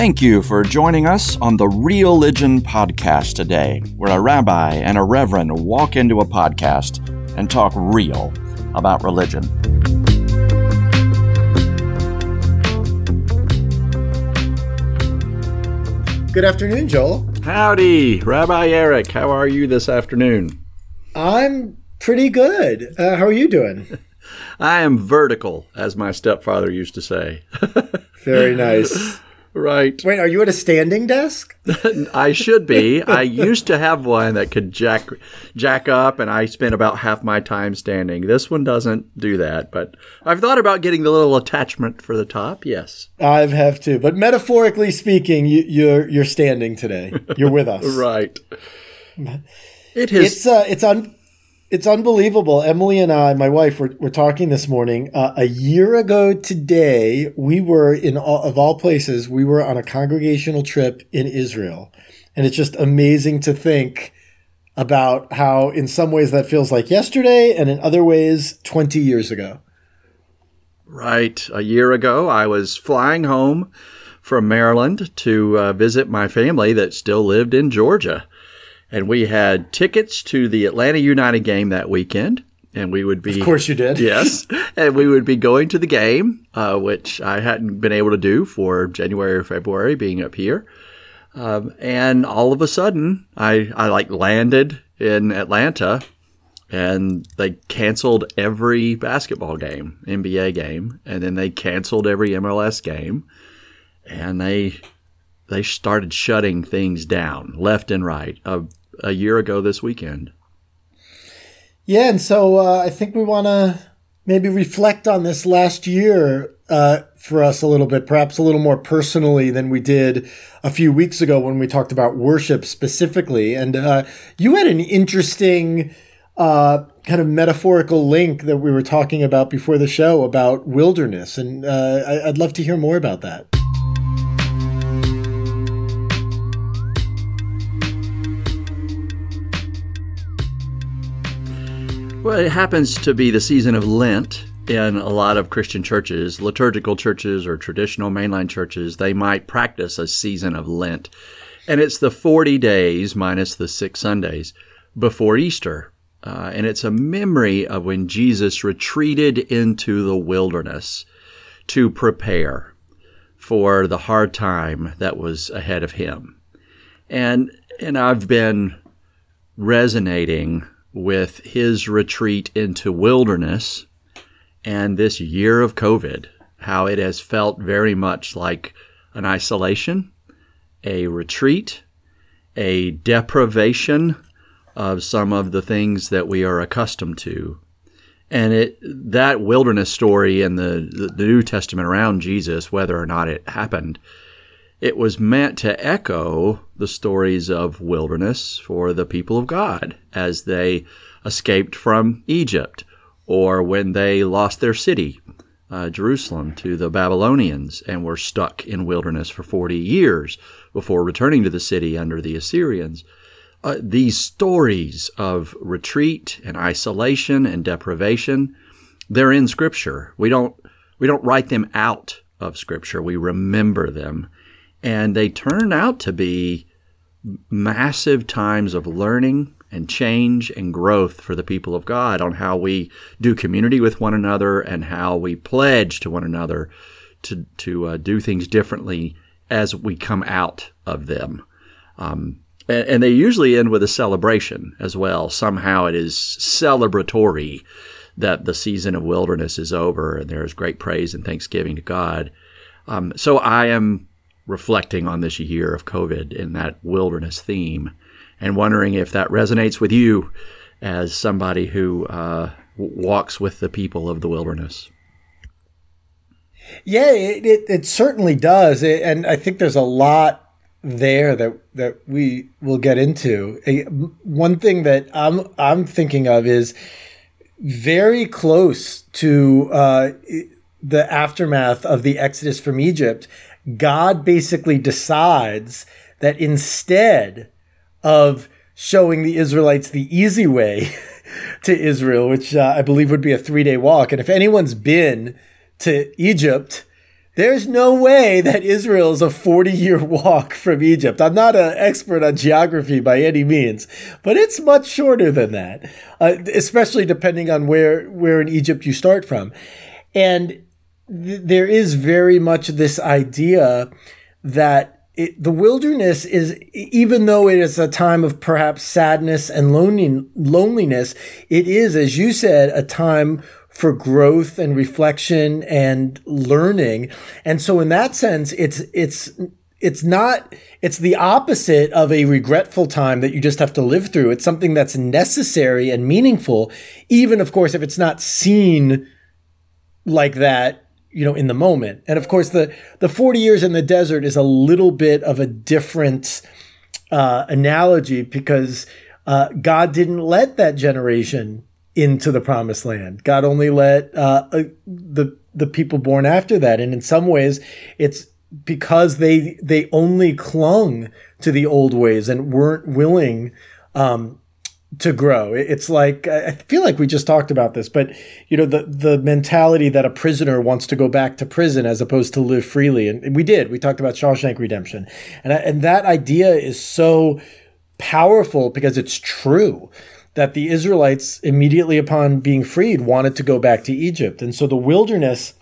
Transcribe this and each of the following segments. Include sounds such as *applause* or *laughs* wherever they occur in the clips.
Thank you for joining us on the Real Religion Podcast today, where a rabbi and a reverend walk into a podcast and talk real about religion. Good afternoon, Joel. Howdy, Rabbi Eric. How are you this afternoon? I'm pretty good. Uh, how are you doing? *laughs* I am vertical, as my stepfather used to say. *laughs* Very nice. Right. Wait, are you at a standing desk? *laughs* I should be. I used to have one that could jack jack up, and I spent about half my time standing. This one doesn't do that, but I've thought about getting the little attachment for the top. Yes, I have too. But metaphorically speaking, you, you're you're standing today. You're with us, *laughs* right? *laughs* It has. It's uh, it's un- it's unbelievable. Emily and I, my wife, were, were talking this morning. Uh, a year ago today, we were in all, of all places, we were on a congregational trip in Israel, and it's just amazing to think about how, in some ways, that feels like yesterday, and in other ways, twenty years ago. Right, a year ago, I was flying home from Maryland to uh, visit my family that still lived in Georgia and we had tickets to the Atlanta United game that weekend. And we would be, of course, you did. yes, *laughs* and we would be going to the game, uh, which I hadn't been able to do for January or February, being up here. Um, and all of a sudden, I I like landed in Atlanta, and they canceled every basketball game, NBA game, and then they canceled every MLS game, and they they started shutting things down left and right. Uh, a year ago this weekend. Yeah, and so uh, I think we want to maybe reflect on this last year uh, for us a little bit, perhaps a little more personally than we did a few weeks ago when we talked about worship specifically. And uh, you had an interesting uh, kind of metaphorical link that we were talking about before the show about wilderness, and uh, I'd love to hear more about that. Well, it happens to be the season of Lent in a lot of Christian churches, liturgical churches or traditional mainline churches. They might practice a season of Lent. And it's the 40 days minus the six Sundays before Easter. Uh, and it's a memory of when Jesus retreated into the wilderness to prepare for the hard time that was ahead of him. And, and I've been resonating with his retreat into wilderness and this year of COVID, how it has felt very much like an isolation, a retreat, a deprivation of some of the things that we are accustomed to. And it that wilderness story in the, the New Testament around Jesus, whether or not it happened, it was meant to echo the stories of wilderness for the people of God as they escaped from Egypt or when they lost their city, uh, Jerusalem, to the Babylonians and were stuck in wilderness for 40 years before returning to the city under the Assyrians. Uh, these stories of retreat and isolation and deprivation, they're in Scripture. We don't we don't write them out of Scripture. We remember them and they turn out to be massive times of learning and change and growth for the people of God on how we do community with one another and how we pledge to one another to, to uh, do things differently as we come out of them. Um, and, and they usually end with a celebration as well. Somehow it is celebratory that the season of wilderness is over and there is great praise and thanksgiving to God. Um, so I am reflecting on this year of COVID in that wilderness theme and wondering if that resonates with you as somebody who uh, walks with the people of the wilderness. Yeah, it, it, it certainly does. It, and I think there's a lot there that that we will get into. One thing that I'm I'm thinking of is very close to uh, the aftermath of the exodus from Egypt God basically decides that instead of showing the Israelites the easy way *laughs* to Israel, which uh, I believe would be a three day walk, and if anyone's been to Egypt, there's no way that Israel is a 40 year *laughs* walk from Egypt. I'm not an expert on geography by any means, but it's much shorter than that, uh, especially depending on where, where in Egypt you start from. And th- there is very much this idea that it, the wilderness is, even though it is a time of perhaps sadness and lonely, loneliness, it is, as you said, a time for growth and reflection and learning. And so in that sense, it's, it's, it's not, it's the opposite of a regretful time that you just have to live through. It's something that's necessary and meaningful, even of course, if it's not seen like that you know in the moment. And of course the the 40 years in the desert is a little bit of a different uh, analogy because uh, god didn't let that generation into the promised land. God only let uh, uh, the the people born after that. And in some ways it's because they they only clung to the old ways and weren't willing um, to grow. It's like I feel like we just talked about this, but you know the the mentality that a prisoner wants to go back to prison as opposed to live freely, and we did. We talked about Shawshank Redemption, and and that idea is so powerful because it's true that the Israelites immediately upon being freed wanted to go back to Egypt, and so the wilderness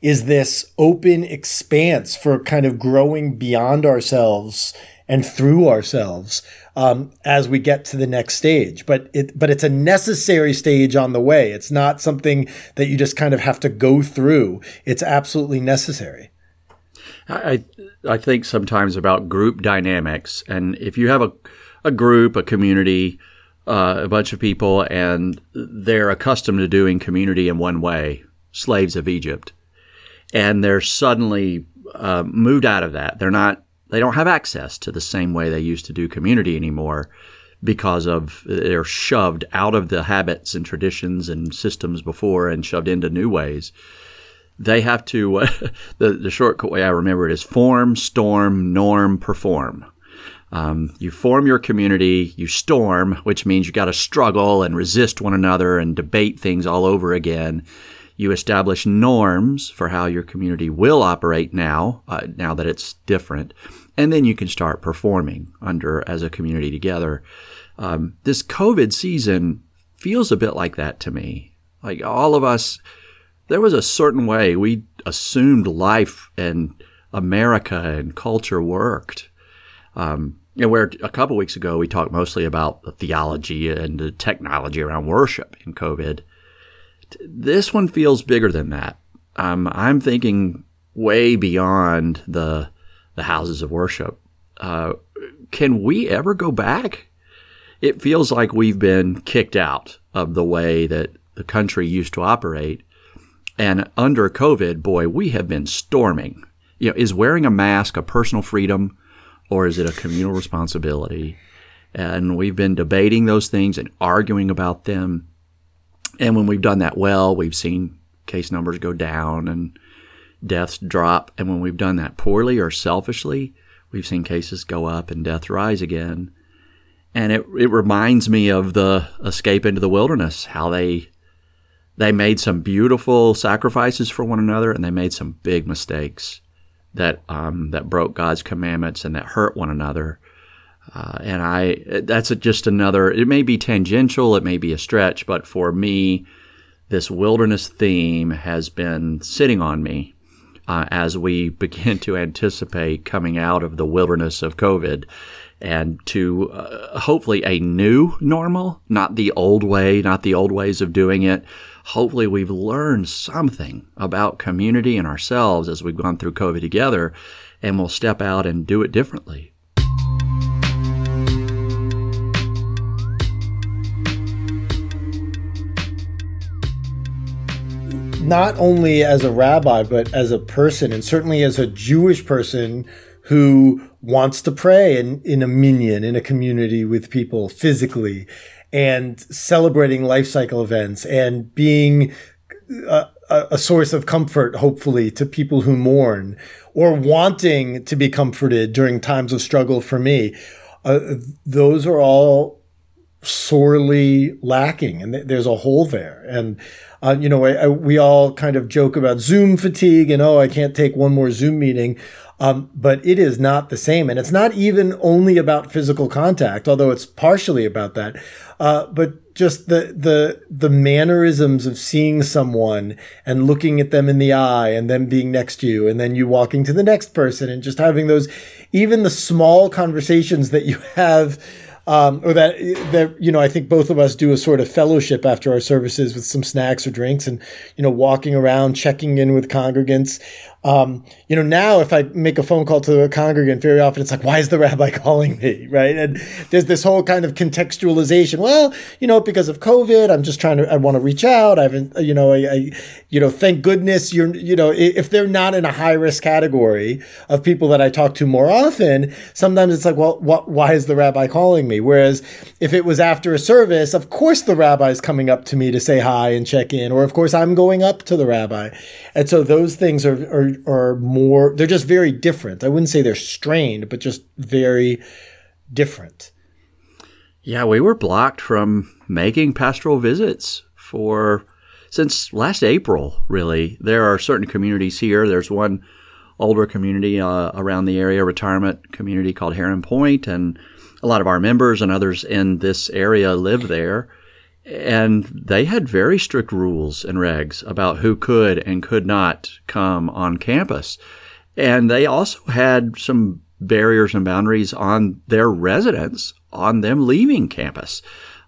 is this open expanse for kind of growing beyond ourselves and through ourselves um, as we get to the next stage. But it but it's a necessary stage on the way. It's not something that you just kind of have to go through. It's absolutely necessary. I I think sometimes about group dynamics, and if you have a a group, a community, uh, a bunch of people, and they're accustomed to doing community in one way, slaves of Egypt, and they're suddenly uh, moved out of that. They're not they don't have access to the same way they used to do community anymore because of they're shoved out of the habits and traditions and systems before and shoved into new ways. They have to, uh, *laughs* the, the shortcut way I remember it is form, storm, norm, perform. Um, you form your community, you storm, which means you got to struggle and resist one another and debate things all over again. You establish norms for how your community will operate now, uh, now that it's different, and then you can start performing under as a community together. Um, this COVID season feels a bit like that to me. Like all of us, there was a certain way we assumed life and America and culture worked. Um, and where a couple weeks ago we talked mostly about the theology and the technology around worship in COVID. This one feels bigger than that. Um, I'm thinking way beyond the the houses of worship. Uh, can we ever go back? It feels like we've been kicked out of the way that the country used to operate. And under COVID, boy, we have been storming. You know, is wearing a mask a personal freedom or is it a communal responsibility? And we've been debating those things and arguing about them. And when we've done that well, we've seen case numbers go down and deaths drop. And when we've done that poorly or selfishly, we've seen cases go up and death rise again. And it, it reminds me of the escape into the wilderness, how they they made some beautiful sacrifices for one another and they made some big mistakes that um, that broke God's commandments and that hurt one another. Uh, and I that's just another. It may be tangential, it may be a stretch, but for me, this wilderness theme has been sitting on me uh, as we *laughs* begin to anticipate coming out of the wilderness of COVID and to uh, hopefully a new normal, not the old way, not the old ways of doing it. Hopefully, we've learned something about community and ourselves as we've gone through COVID together, and we'll step out and do it differently. Not only as a rabbi, but as a person, and certainly as a Jewish person who wants to pray in, in a minyan, in a community with people physically, and celebrating life cycle events and being a, a source of comfort, hopefully, to people who mourn or wanting to be comforted during times of struggle for me. Uh, those are all sorely lacking, and th- there's a hole there. And uh, you know, I, I, we all kind of joke about Zoom fatigue, and oh, I can't take one more Zoom meeting. Um, but it is not the same. And it's not even only about physical contact, although it's partially about that. Uh, but just the, the, the mannerisms of seeing someone and looking at them in the eye and them being next to you and then you walking to the next person and just having those, even the small conversations that you *laughs* have um, or that that you know I think both of us do a sort of fellowship after our services with some snacks or drinks and you know walking around checking in with congregants um, you know, now if I make a phone call to a congregant, very often it's like, why is the rabbi *laughs* calling me? Right. And there's this whole kind of contextualization. Well, you know, because of COVID, I'm just trying to, I want to reach out. I haven't, you know, I, I, you know, thank goodness you're, you know, if they're not in a high risk category of people that I talk to more often, sometimes it's like, well, what, why is the rabbi calling me? Whereas if it was after a service, of course the rabbi's coming up to me to say hi and check in, or of course I'm going up to the rabbi. And so those things are, are are more they're just very different. I wouldn't say they're strained, but just very different. Yeah, we were blocked from making pastoral visits for since last April, really. There are certain communities here. There's one older community uh, around the area, retirement community called Heron Point, and a lot of our members and others in this area live there and they had very strict rules and regs about who could and could not come on campus. And they also had some barriers and boundaries on their residents on them leaving campus.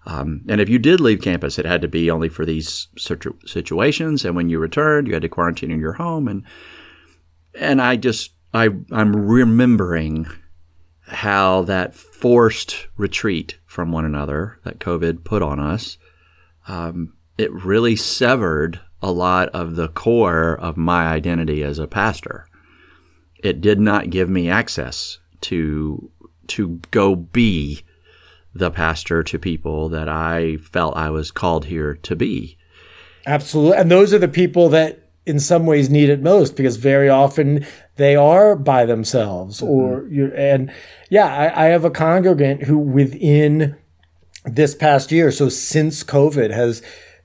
Um, and if you did leave campus, it had to be only for these situ- situations. And when you returned, you had to quarantine in your home. And and I just I I'm remembering how that forced retreat from one another that COVID put on us um, it really severed a lot of the core of my identity as a pastor. It did not give me access to to go be the pastor to people that I felt I was called here to be. Absolutely. And those are the people that in some ways need it most because very often they are by themselves mm-hmm. or you and yeah, I, I have a congregant who within this past year, so since COVID, has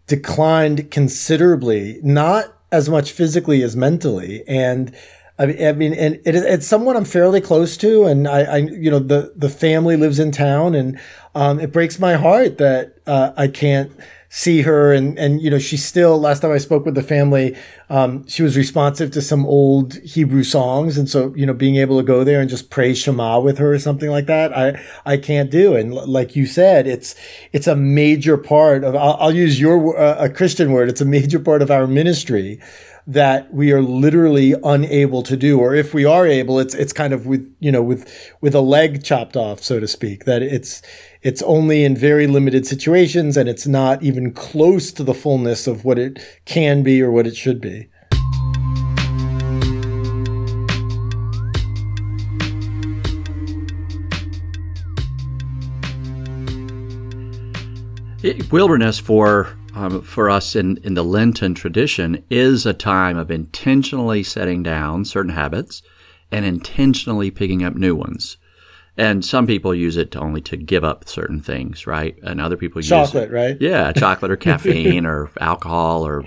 declined considerably, not as much physically as mentally. And I mean, and it it's someone I'm fairly close to, and I, I, you know, the the family lives in town, and um, it breaks my heart that uh, I can't see her and and you know she's still last time i spoke with the family um, she was responsive to some old hebrew songs. And so you know being able to go there and just pray shema with her or something like that i i can't do. And like you said it's it's a major part of i'll, I'll use your uh, a christian word. It's a major part of our ministry that we are literally unable to do. Or if we are able it's it's kind of with you know with with a leg chopped off so to speak that it's it's only in very limited situations and it's not even close to the fullness of what it can be or what it should be. wilderness for um, for us in, in the Lenten tradition is a time of intentionally setting down certain habits and intentionally picking up new ones. And some people use it to only to give up certain things, right? And other people use chocolate, it, right? *laughs* Yeah, chocolate or caffeine or alcohol or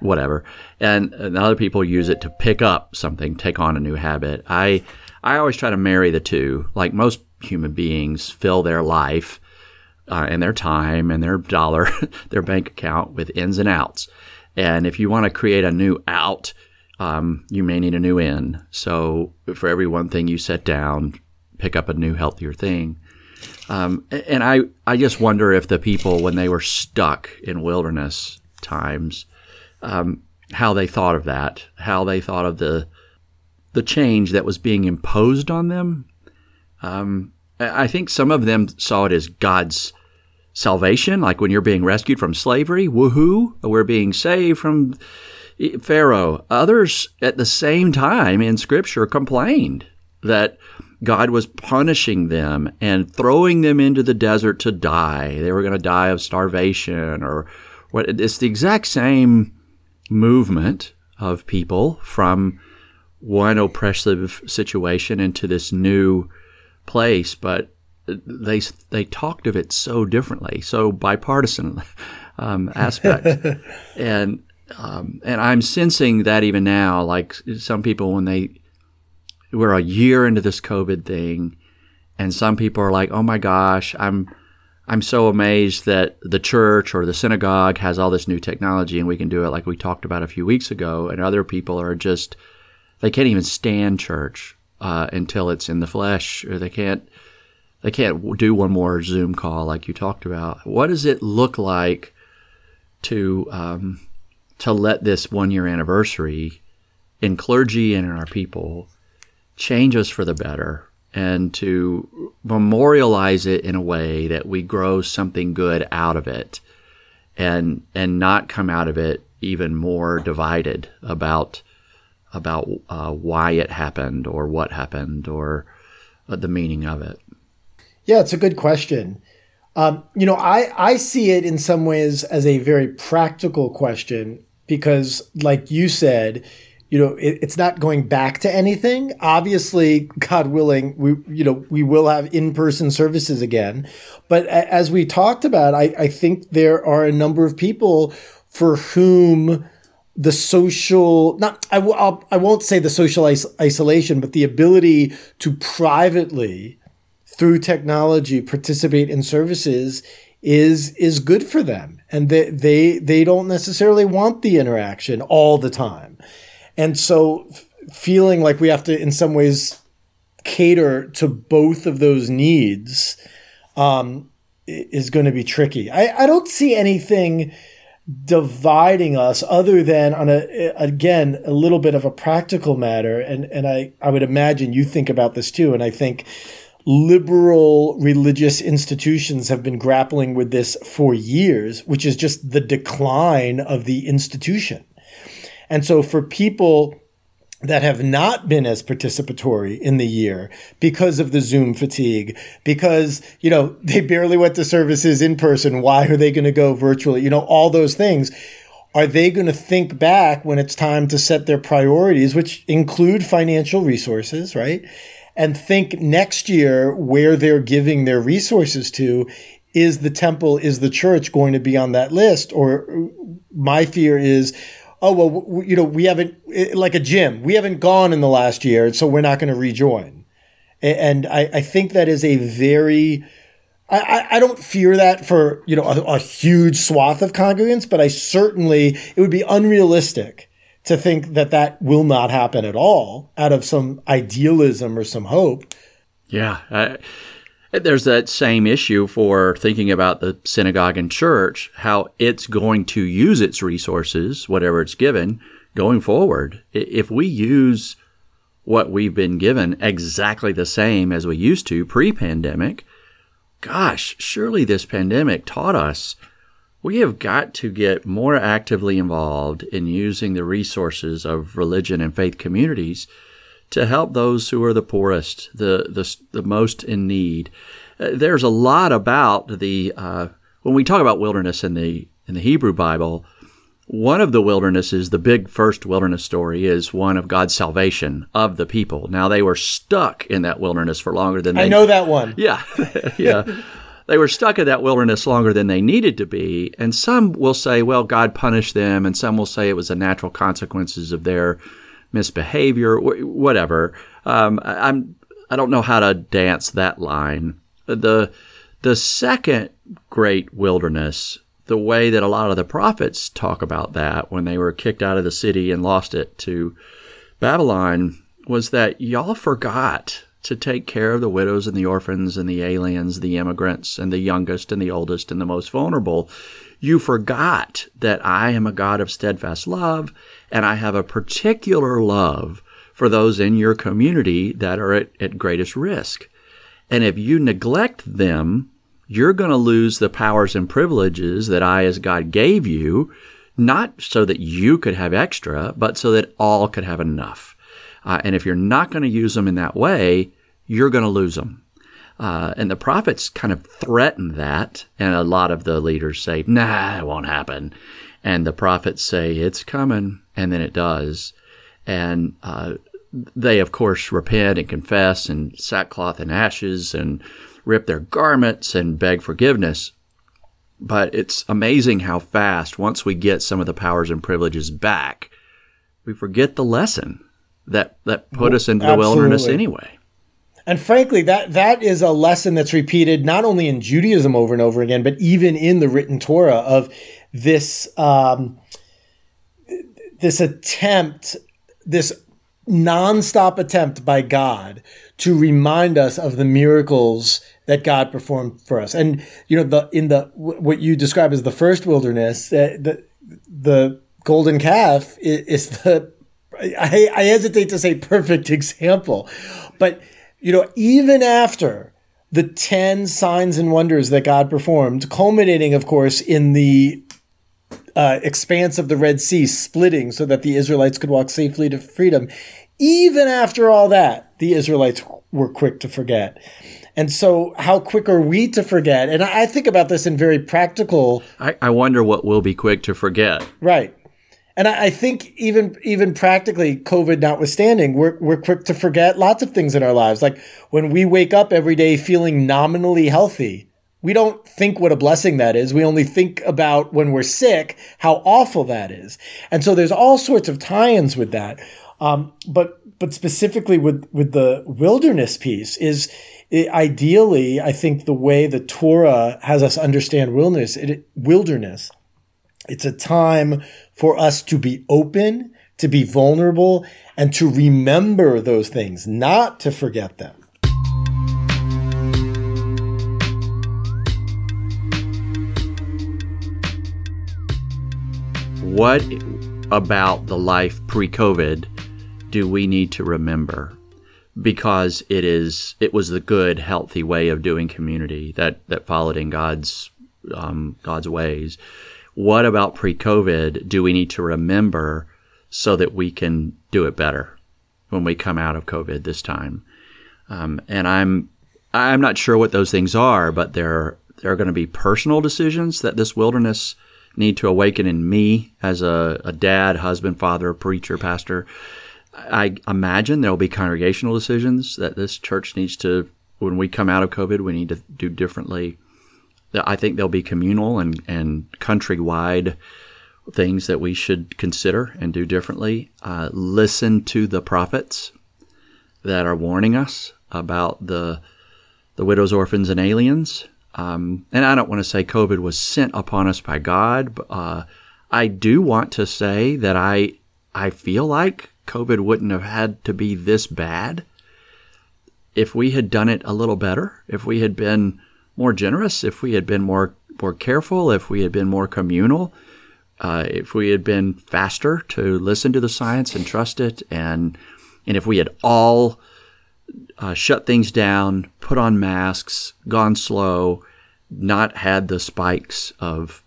whatever. And, and other people use it to pick up something, take on a new habit. I I always try to marry the two. Like most human beings, fill their life uh, and their time and their dollar, *laughs* their bank account with ins and outs. And if you want to create a new out, um, you may need a new in. So for every one thing you set down, pick up a new, healthier thing. Um, and I, I just wonder if the people, when they were stuck in wilderness times, um, how they thought of that, how they thought of the the change that was being imposed on them. Um, I think some of them saw it as God's salvation, like when you're being rescued from slavery, woohoo, we're being saved from Pharaoh. Others at the same time in Scripture complained that God was punishing them and throwing them into the desert to die. They were going to die of starvation or what. It's the exact same movement of people from one oppressive situation into this new place. But they they talked of it so differently, so bipartisan *laughs* um, aspect, *laughs* and um, and I'm sensing that even now, like some people when they we're a year into this COVID thing, and some people are like, "Oh my gosh, I'm." I'm so amazed that the church or the synagogue has all this new technology and we can do it like we talked about a few weeks ago. And other people are just, they can't even stand church uh, until it's in the flesh, or they can't they can't do one more Zoom call like you talked about. What does it look like to um, to let this one year anniversary in clergy and in our people change us for the better, and to memorialize it in a way that we grow something good out of it, and and not come out of it even more divided about about uh, why it happened or what happened or uh, the meaning of it. Yeah, it's a good question. Um, you know, I, I see it in some ways as a very practical question because, like you said, you know, it, it's not going back to anything. Obviously, God willing, we you know we will have in person services again. But as we talked about, I, I think there are a number of people for whom the social not I w- I'll, I won't say the social is- isolation, but the ability to privately through technology participate in services is is good for them and they they they don't necessarily want the interaction all the time and so feeling like we have to in some ways cater to both of those needs um, is going to be tricky I, I don't see anything dividing us other than on a again a little bit of a practical matter and and I I would imagine you think about this too and I think liberal religious institutions have been grappling with this for years, which is just the decline of the institution. And so for people that have not been as participatory in the year because of the Zoom fatigue, because, you know, *laughs* they barely went to services in person. Why are they going to go virtually? You know, all those things. Are they going to think back when it's time to set their priorities, which include financial resources, right? and think next year where they're giving their resources to is the temple is the church going to be on that list or uh, my fear is oh well you know we haven't eh, like a gym we haven't gone in the last year so we're not going to rejoin and I, I think that is a very I, I don't fear that for you know a, a huge swath of congregants but i certainly it would be unrealistic to think that that will not happen at all out of some idealism or some hope. Yeah. I, there's that same issue for thinking about the synagogue and church, how it's going to use its resources, whatever it's given, going forward. If we use what we've been given exactly the same as we used to pre pandemic, gosh, surely this pandemic taught us we have got to get more actively involved in using the resources of religion and faith communities to help those who are the poorest, the the, the most in need. Uh, there's a lot about the uh, when we talk about wilderness in the in the Hebrew Bible. One of the wildernesses, the big first wilderness story, is one of God's salvation of the people. Now they were stuck in that wilderness for longer than they. I know that one. Yeah, *laughs* yeah they were stuck in that wilderness longer than they needed to be. And some will say, well, God punished them, and some will say it was the natural consequences of their misbehavior, whatever. Um, I'm I don't know how to dance that line. The the second great wilderness, the way that a lot of the prophets talk about that when they were kicked out of the city and lost it to Babylon, was that y'all forgot to take care of the widows and the orphans and the aliens, the immigrants and the youngest and the oldest and the most vulnerable. You forgot that I am a God of steadfast love and I have a particular love for those in your community that are at, at greatest risk. And if you neglect them, you're going to lose the powers and privileges that I, as God, gave you, not so that you could have extra, but so that all could have enough. Uh, and if you're not going to use them in that way, you're going to lose them. Uh, and the prophets kind of threaten that. And a lot of the leaders say, nah, it won't happen. And the prophets say, it's coming. And then it does. And uh, they, of course, repent and confess and sackcloth and ashes and rip their garments and beg forgiveness. But it's amazing how fast, once we get some of the powers and privileges back, we forget the lesson that, that put us into Absolutely. the wilderness anyway. And frankly, that that is a lesson that's repeated not only in Judaism over and over again, but even in the written Torah of this um, this attempt, this nonstop attempt by God to remind us of the miracles that God performed for us. And you know, the in the what you describe as the first wilderness, uh, the the golden calf is, is the I, I hesitate to say perfect *laughs* example, but you know, even after the 10 signs and wonders that God performed, culminating, of course, in the uh, expanse of the Red Sea splitting so that the Israelites could walk safely to freedom, even after all that, the Israelites were quick to forget. And so, how quick are we to forget? And I think about this in very practical. I, I wonder what we'll be quick to forget. Right. And I, I think even even practically, COVID notwithstanding, we're we're quick to forget lots of things in our lives. Like when we wake up every day feeling nominally healthy, we don't think what a blessing that is. We only think about when we're sick how awful that is. And so there's all sorts of tie-ins with that. Um, but but specifically with with the wilderness piece is it, ideally, I think the way the Torah has us understand wilderness, it, wilderness, it's a time for us to be open, to be vulnerable, and to remember those things, not to forget them. What about the life pre COVID do we need to remember? Because it is it was the good, healthy way of doing community that, that followed in God's um, God's ways. What about pre COVID do we need to remember so that we can do it better when we come out of COVID this time? Um, and I'm I'm not sure what those things are, but there are going to be personal decisions that this wilderness need to awaken in me as a, a dad, husband, father, preacher, pastor. I imagine there will be congregational decisions that this church needs to, when we come out of COVID, we need to do differently I think there'll be communal and, and countrywide things that we should consider and do differently. Uh, listen to the prophets that are warning us about the the widows, orphans, and aliens. Um, and I don't want to say COVID was sent upon us by God, but uh, I do want to say that I I feel like COVID wouldn't have had to be this bad if we had done it a little better. If we had been more generous, if we had been more more careful, if we had been more communal, uh, if we had been faster to listen to the science and trust it, and and if we had all uh, shut things down, put on masks, gone slow, not had the spikes of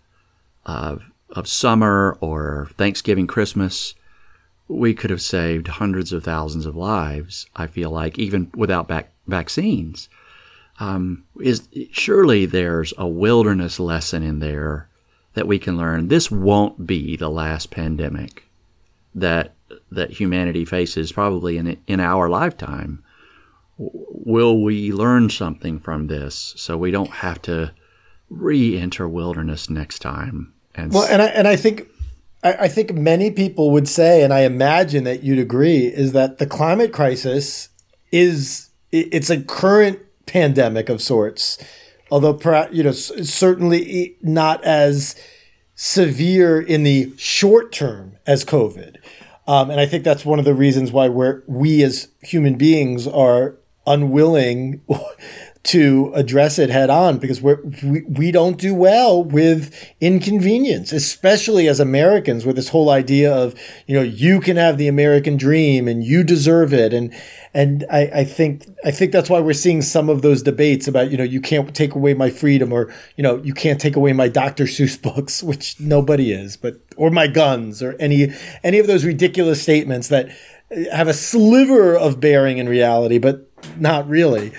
of of summer or Thanksgiving, Christmas, we could have saved hundreds of thousands of lives. I feel like even without back vaccines um, is surely there's a wilderness lesson in there that we can learn. This won't be the last pandemic that that humanity faces, probably in in our lifetime. Will we learn something from this so we don't have to re-enter wilderness next time? And well, and I and I think I think many people would say, and I imagine that you'd agree, is that the climate crisis is it's a current pandemic of sorts, although you know certainly not as severe in the short term as COVID. Um, and I think that's one of the reasons why we're, we as human beings are unwilling *laughs* to address it head on because we, we don't do well with inconvenience, especially as Americans with this whole idea of, you know, you can have the American dream and you deserve it. And, and I, I think I think that's why we're seeing some of those debates about you know you can't take away my freedom or you know you can't take away my Dr. Seuss books, *laughs* which nobody is, but or my guns or any any of those ridiculous statements that have a sliver of bearing in reality, but not really.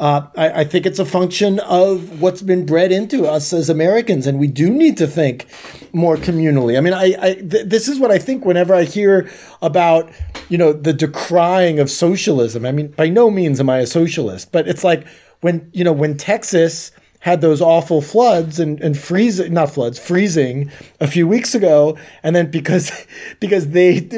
Uh, I, I, think it's a function of what's been bred into us as Americans, and we do need to think more communally. I mean, I, I th- this is what I think whenever I hear about you know the decrying of socialism. I mean, by no means am I a socialist, but it's like when you know when Texas had those awful floods and, and freezing not floods freezing a few weeks ago and then because *laughs* because they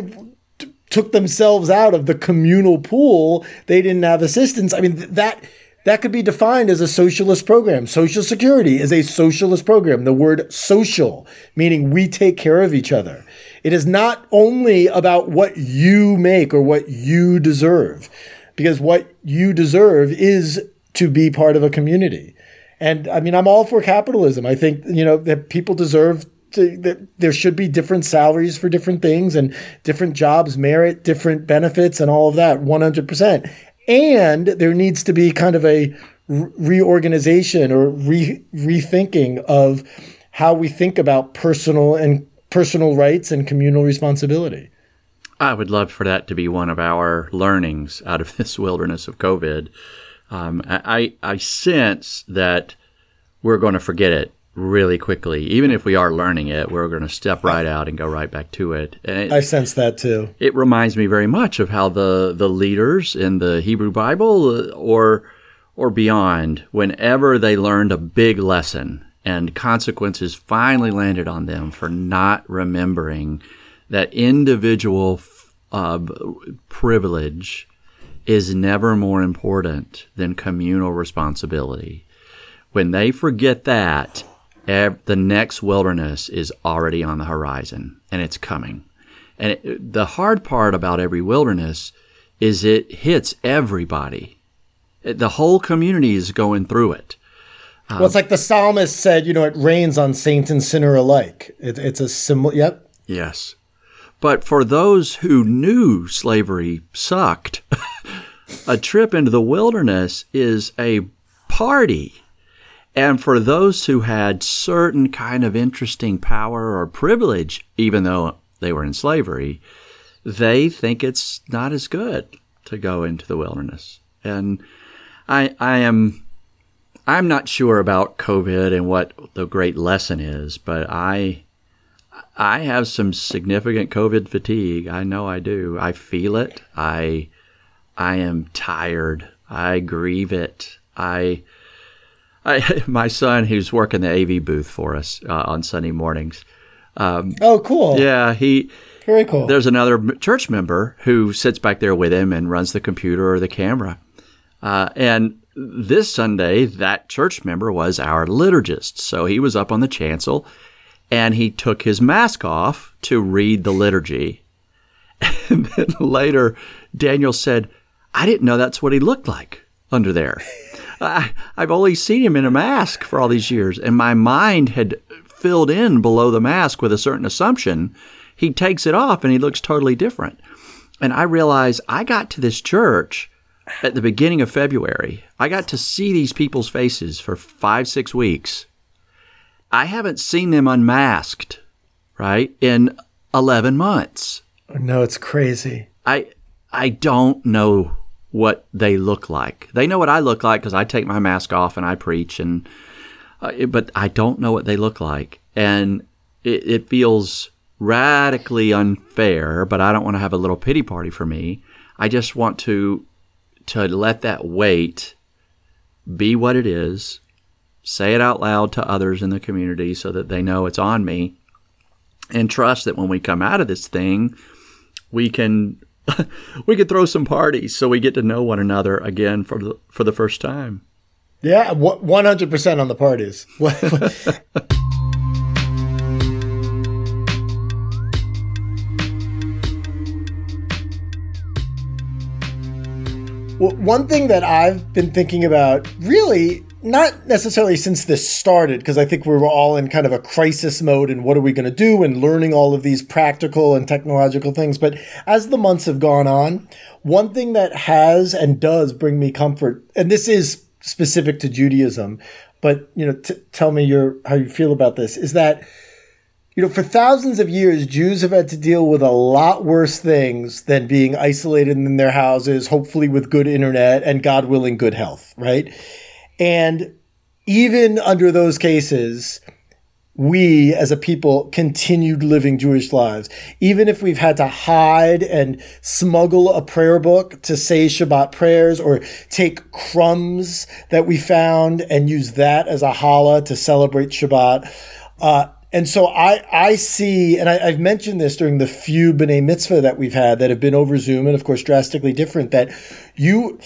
took themselves out of the communal pool they didn't have assistance i mean that that could be defined as a socialist program social security is a socialist program the word social meaning we take care of each other it is not only about what you make or what you deserve because what you deserve is to be part of a community. And I mean, I'm all for capitalism. I think, you know, that people deserve to, that there should be different salaries for different things and different jobs merit different benefits and all of that 100%. And there needs to be kind of a reorganization or re- rethinking of how we think about personal and personal rights and communal responsibility. I would love for that to be one of our learnings out of *laughs* this wilderness of COVID. Um, I, I sense that we're going to forget it really quickly. Even if we are learning it, we're going to step right out and go right back to it. it I sense that too. It reminds me very much of how the, the leaders in the Hebrew Bible or or beyond, whenever they learned a big lesson and consequences finally landed on them for not remembering that individual uh, privilege is never more important than communal responsibility. When they forget that, the next wilderness is already on the horizon and it's coming. And it, the hard part about every wilderness is it hits everybody. The whole community is going through it. Um, well, it's like the psalmist said, you know, it rains on saint and sinner alike. It, it's a similar, yep. Yes. But for those who knew slavery sucked, *laughs* a trip into the wilderness is a party. And for those who had certain kind of interesting power or privilege, even though they were in slavery, they think it's not as good to go into the wilderness. And I, I am, I'm not sure about COVID and what the great lesson is, but I, I have some significant COVID fatigue. I know I do. I feel it. I I am tired. I grieve it. I I *laughs* my son who's working the AV booth for us uh, on Sunday mornings. Um, oh, cool. Yeah, he very cool. There's another church member who sits back there with him and runs the computer or the camera. Uh, and this Sunday, that church member was our liturgist. So he was up on the chancel and he took his mask off to read the liturgy. *laughs* And then later, Daniel said, I didn't know that's what he looked like under there. I, I've only seen him in a mask for all these years, and my mind had filled in below the mask with a certain assumption. He takes it off and he looks totally different. And I realized I got to this church at the beginning of February. I got to see these people's faces for five, six weeks I haven't seen them unmasked, right, in 11 months. No, it's crazy. I I don't know what they look like. They know what I look like because I take my mask off and I preach, and uh, but I don't know what they look like, and it, it feels radically unfair. But I don't want to have a little pity party for me. I just want to to let that weight be what it is say it out loud to others in the community so that they know it's on me and trust that when we come out of this thing we can *laughs* we could throw some parties so we get to know one another again for the for the first time. Yeah 100% on the parties. *laughs* One thing that I've been thinking about really not necessarily since this started, because I think we were all in kind of a crisis mode and what are we going to do and learning all of these practical and technological things. But as the months have gone on, one thing that has and does bring me comfort, and this is specific to Judaism, but you know, t- tell me your how you feel about this, is that you know, for thousands of years, Jews have had to deal with a lot worse things than being isolated in their houses, hopefully with good internet and God willing, good health, right? And even under those cases, we as a people continued living Jewish lives. Even if we've had to hide and smuggle a prayer book to say Shabbat prayers or take crumbs that we found and use that as a challah to celebrate Shabbat. Uh, and so I, I see, and I, have mentioned this during the few B'nai Mitzvah that we've had that have been over Zoom and of course drastically different that you,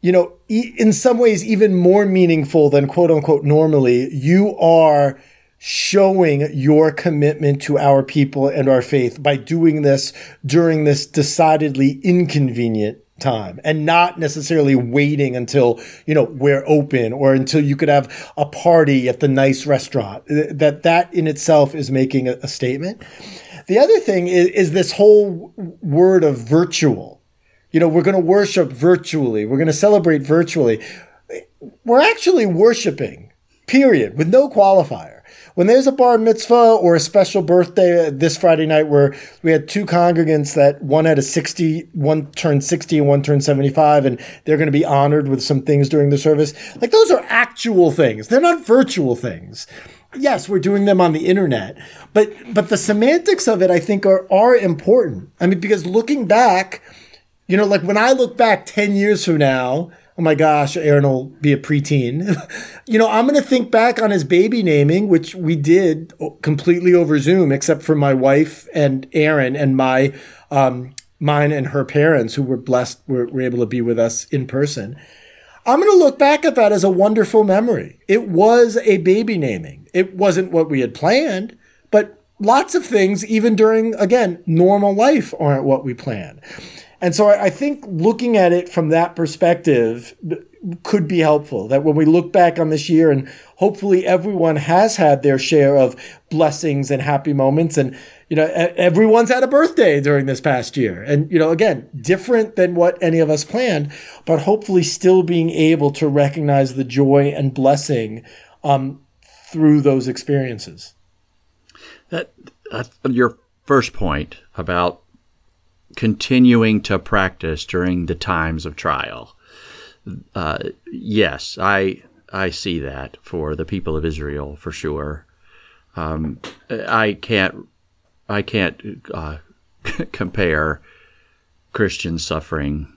you know, in some ways even more meaningful than quote unquote normally, you are showing your commitment to our people and our faith by doing this during this decidedly inconvenient time and not necessarily waiting until you know we're open or until you could have a party at the nice restaurant. That that in itself is making a, a statement. The other thing is, is this whole word of virtual you know we're going to worship virtually we're going to celebrate virtually we're actually worshiping period with no qualifier when there's a bar mitzvah or a special birthday uh, this Friday night where we had two congregants that one had a 60, one turned 60 and one turned 75, and they're going to be honored with some things during the service. Like those are actual things. They're not virtual things. Yes, we're doing them on the internet, but, but the semantics of it, I think are, are important. I mean, because looking back, you know, like when I look back 10 years from now, oh my gosh, Aaron will be a preteen. *laughs* you know, I'm going to think back on his baby naming, which we did completely over Zoom, except for my wife and Aaron and my, um, mine and her parents who were blessed, were, were able to be with us in person. I'm going to look back at that as a wonderful memory. It was a baby naming. It wasn't what we had planned, but lots of things, even during, again, normal life, aren't what we planned. And so I, I think looking at it from that perspective could be helpful. That when we look back on this year, and hopefully everyone has had their share of blessings and happy moments, and you know everyone's had a birthday during this past year, and you know again different than what any of us planned, but hopefully still being able to recognize the joy and blessing um, through those experiences. That uh, your first point about continuing to practice during the times of trial. Uh, yes, I I see that for the people of Israel for sure. Um, I can't I can't uh, *laughs* compare Christian suffering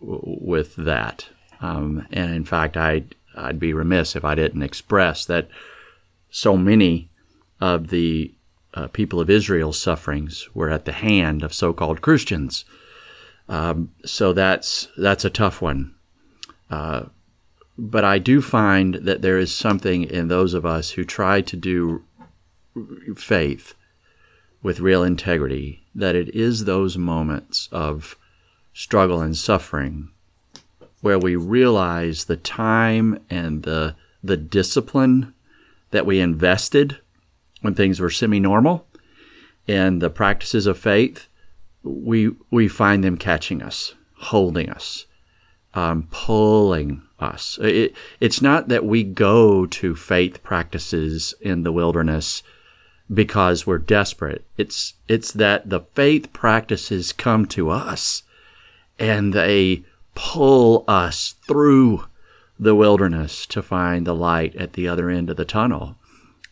w- with that. Um, and in fact, I'd I'd be remiss if I didn't express that so many of the uh, people of Israel's sufferings were at the hand of so-called Christians. Um, so that's that's a tough one. Uh, but I do find that there is something in those of us who try to do faith with real integrity that it is those moments of struggle and suffering where we realize the time and the the discipline that we invested when things were semi-normal and the practices of faith, we we find them catching us, holding us, um, pulling us. It, it's not that we go to faith practices in the wilderness because we're desperate. It's it's that the faith practices come to us and they pull us through the wilderness to find the light at the other end of the tunnel.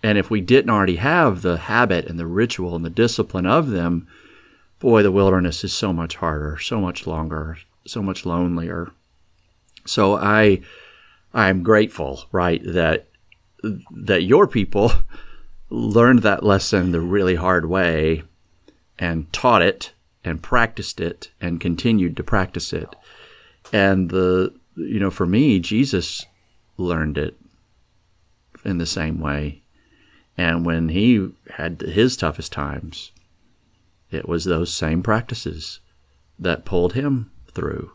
And if we didn't already have the habit and the ritual and the discipline of them, boy, the wilderness is so much harder, so much longer, so much lonelier. So I I'm grateful, right, that that your people *laughs* learned that lesson the really hard way and taught it and practiced it and continued to practice it. And the you know, for me, Jesus learned it in the same way. And when he had his toughest times, it was those same practices that pulled him through.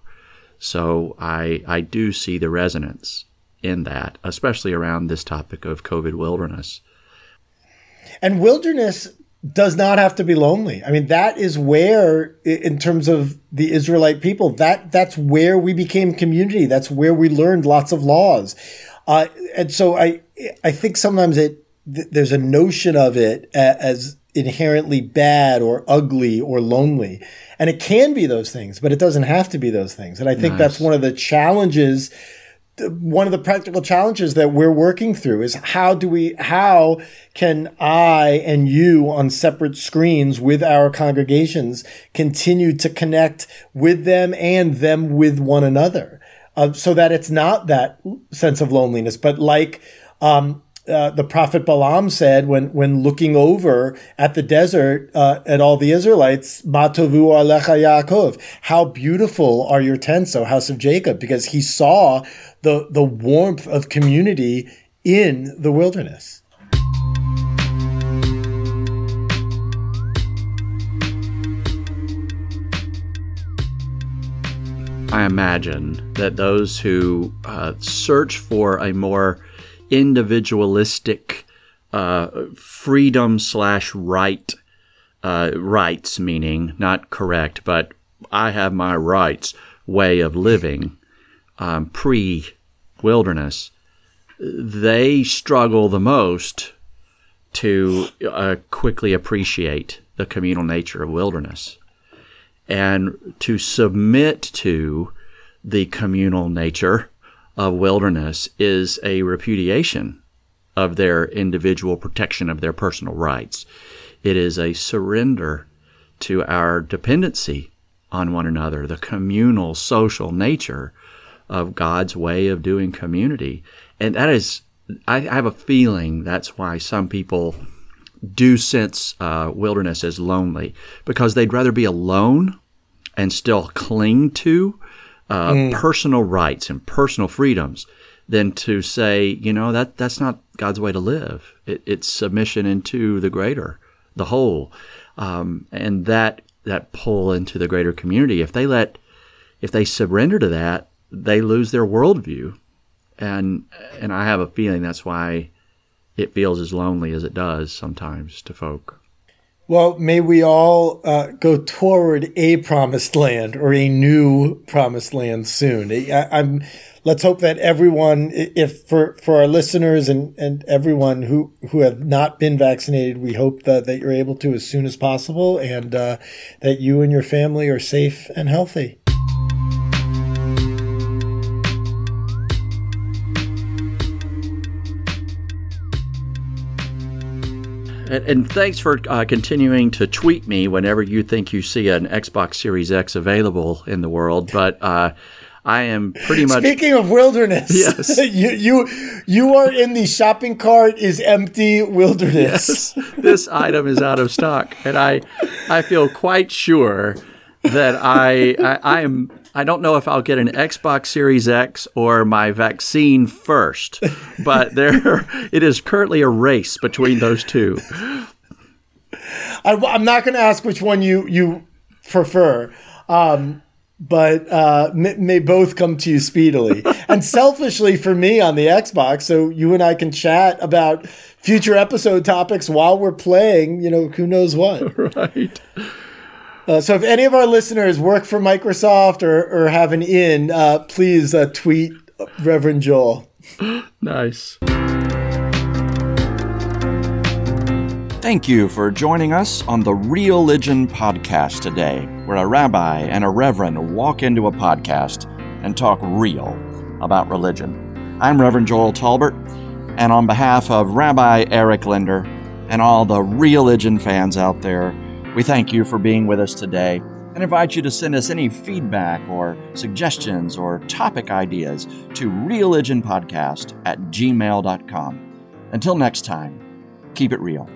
So I I do see the resonance in that, especially around this topic of COVID wilderness. And wilderness does not have to be lonely. I mean, that is where, in terms of the Israelite people, that that's where we became community. That's where we learned lots of laws. Uh, and so I I think sometimes it th- there's a notion of it as inherently bad or ugly or lonely. And it can be those things, but it doesn't have to be those things. And I think nice. that's one of the challenges one of the practical challenges that we're working through is how do we how can I and you on separate screens with our congregations continue to connect with them and them with one another uh, so that it's not that sense of loneliness but like um, uh, the prophet Balaam said when when looking over at the desert uh, at all the Israelites, "Matovu alecha Yaakov," how beautiful are your tents, O house of Jacob, because he saw the the warmth of community in the wilderness. I imagine that those who uh, search for a more individualistic uh, freedom slash right uh, rights, meaning not correct, but I have my rights way of living um, pre wilderness, they struggle the most to uh, quickly appreciate the communal nature of wilderness. And to submit to the communal nature of wilderness is a repudiation of their individual protection of their personal rights. It is a surrender to our dependency on one another, the communal social nature of God's way of doing community. And that is, I have a feeling that's why some people do sense uh, wilderness as lonely because they'd rather be alone and still cling to uh, mm. personal rights and personal freedoms than to say, you know, that that's not God's way to live. It, it's submission into the greater, the whole, um, and that that pull into the greater community. If they let, if they surrender to that, they lose their worldview, and and I have a feeling that's why it feels as lonely as it does sometimes to folk. Well, may we all uh, go toward a promised land or a new promised land soon. I, am Let's hope that everyone, if for, for our listeners and, and everyone who, who have not been vaccinated, we hope that, that you're able to as soon as possible and uh, that you and your family are safe and healthy. And, and thanks for uh, continuing to tweet me whenever you think you see an Xbox Series X available in the world. But uh, I am pretty much. Speaking of wilderness, yes, *laughs* you you you are in the shopping cart is empty wilderness. Yes, this item is out of stock, and I I feel quite sure that I, I, I am I don't know if I'll get an Xbox Series X or my vaccine first, but *laughs* there it is currently a race between those two. I, am not going to ask which one you you prefer. Um, but uh, may, may, both come to you speedily. *laughs* and selfishly for me on the Xbox, so you and I can chat about future episode topics while we're playing, you know, who knows what. *laughs* Right. Uh, so if any of our listeners work for Microsoft or, or have an in, uh, please uh, tweet Reverend Joel. *gasps* nice. Thank you for joining us on the Real Religion Podcast today, where a rabbi and a reverend walk into a podcast and talk real about religion. I'm Reverend Joel Talbert, and on behalf of Rabbi Eric Linder and all the Real religion fans out there, we thank you for being with us today and invite you to send us any feedback or suggestions or topic ideas to religionpodcast at gmail.com. Until next time, keep it real.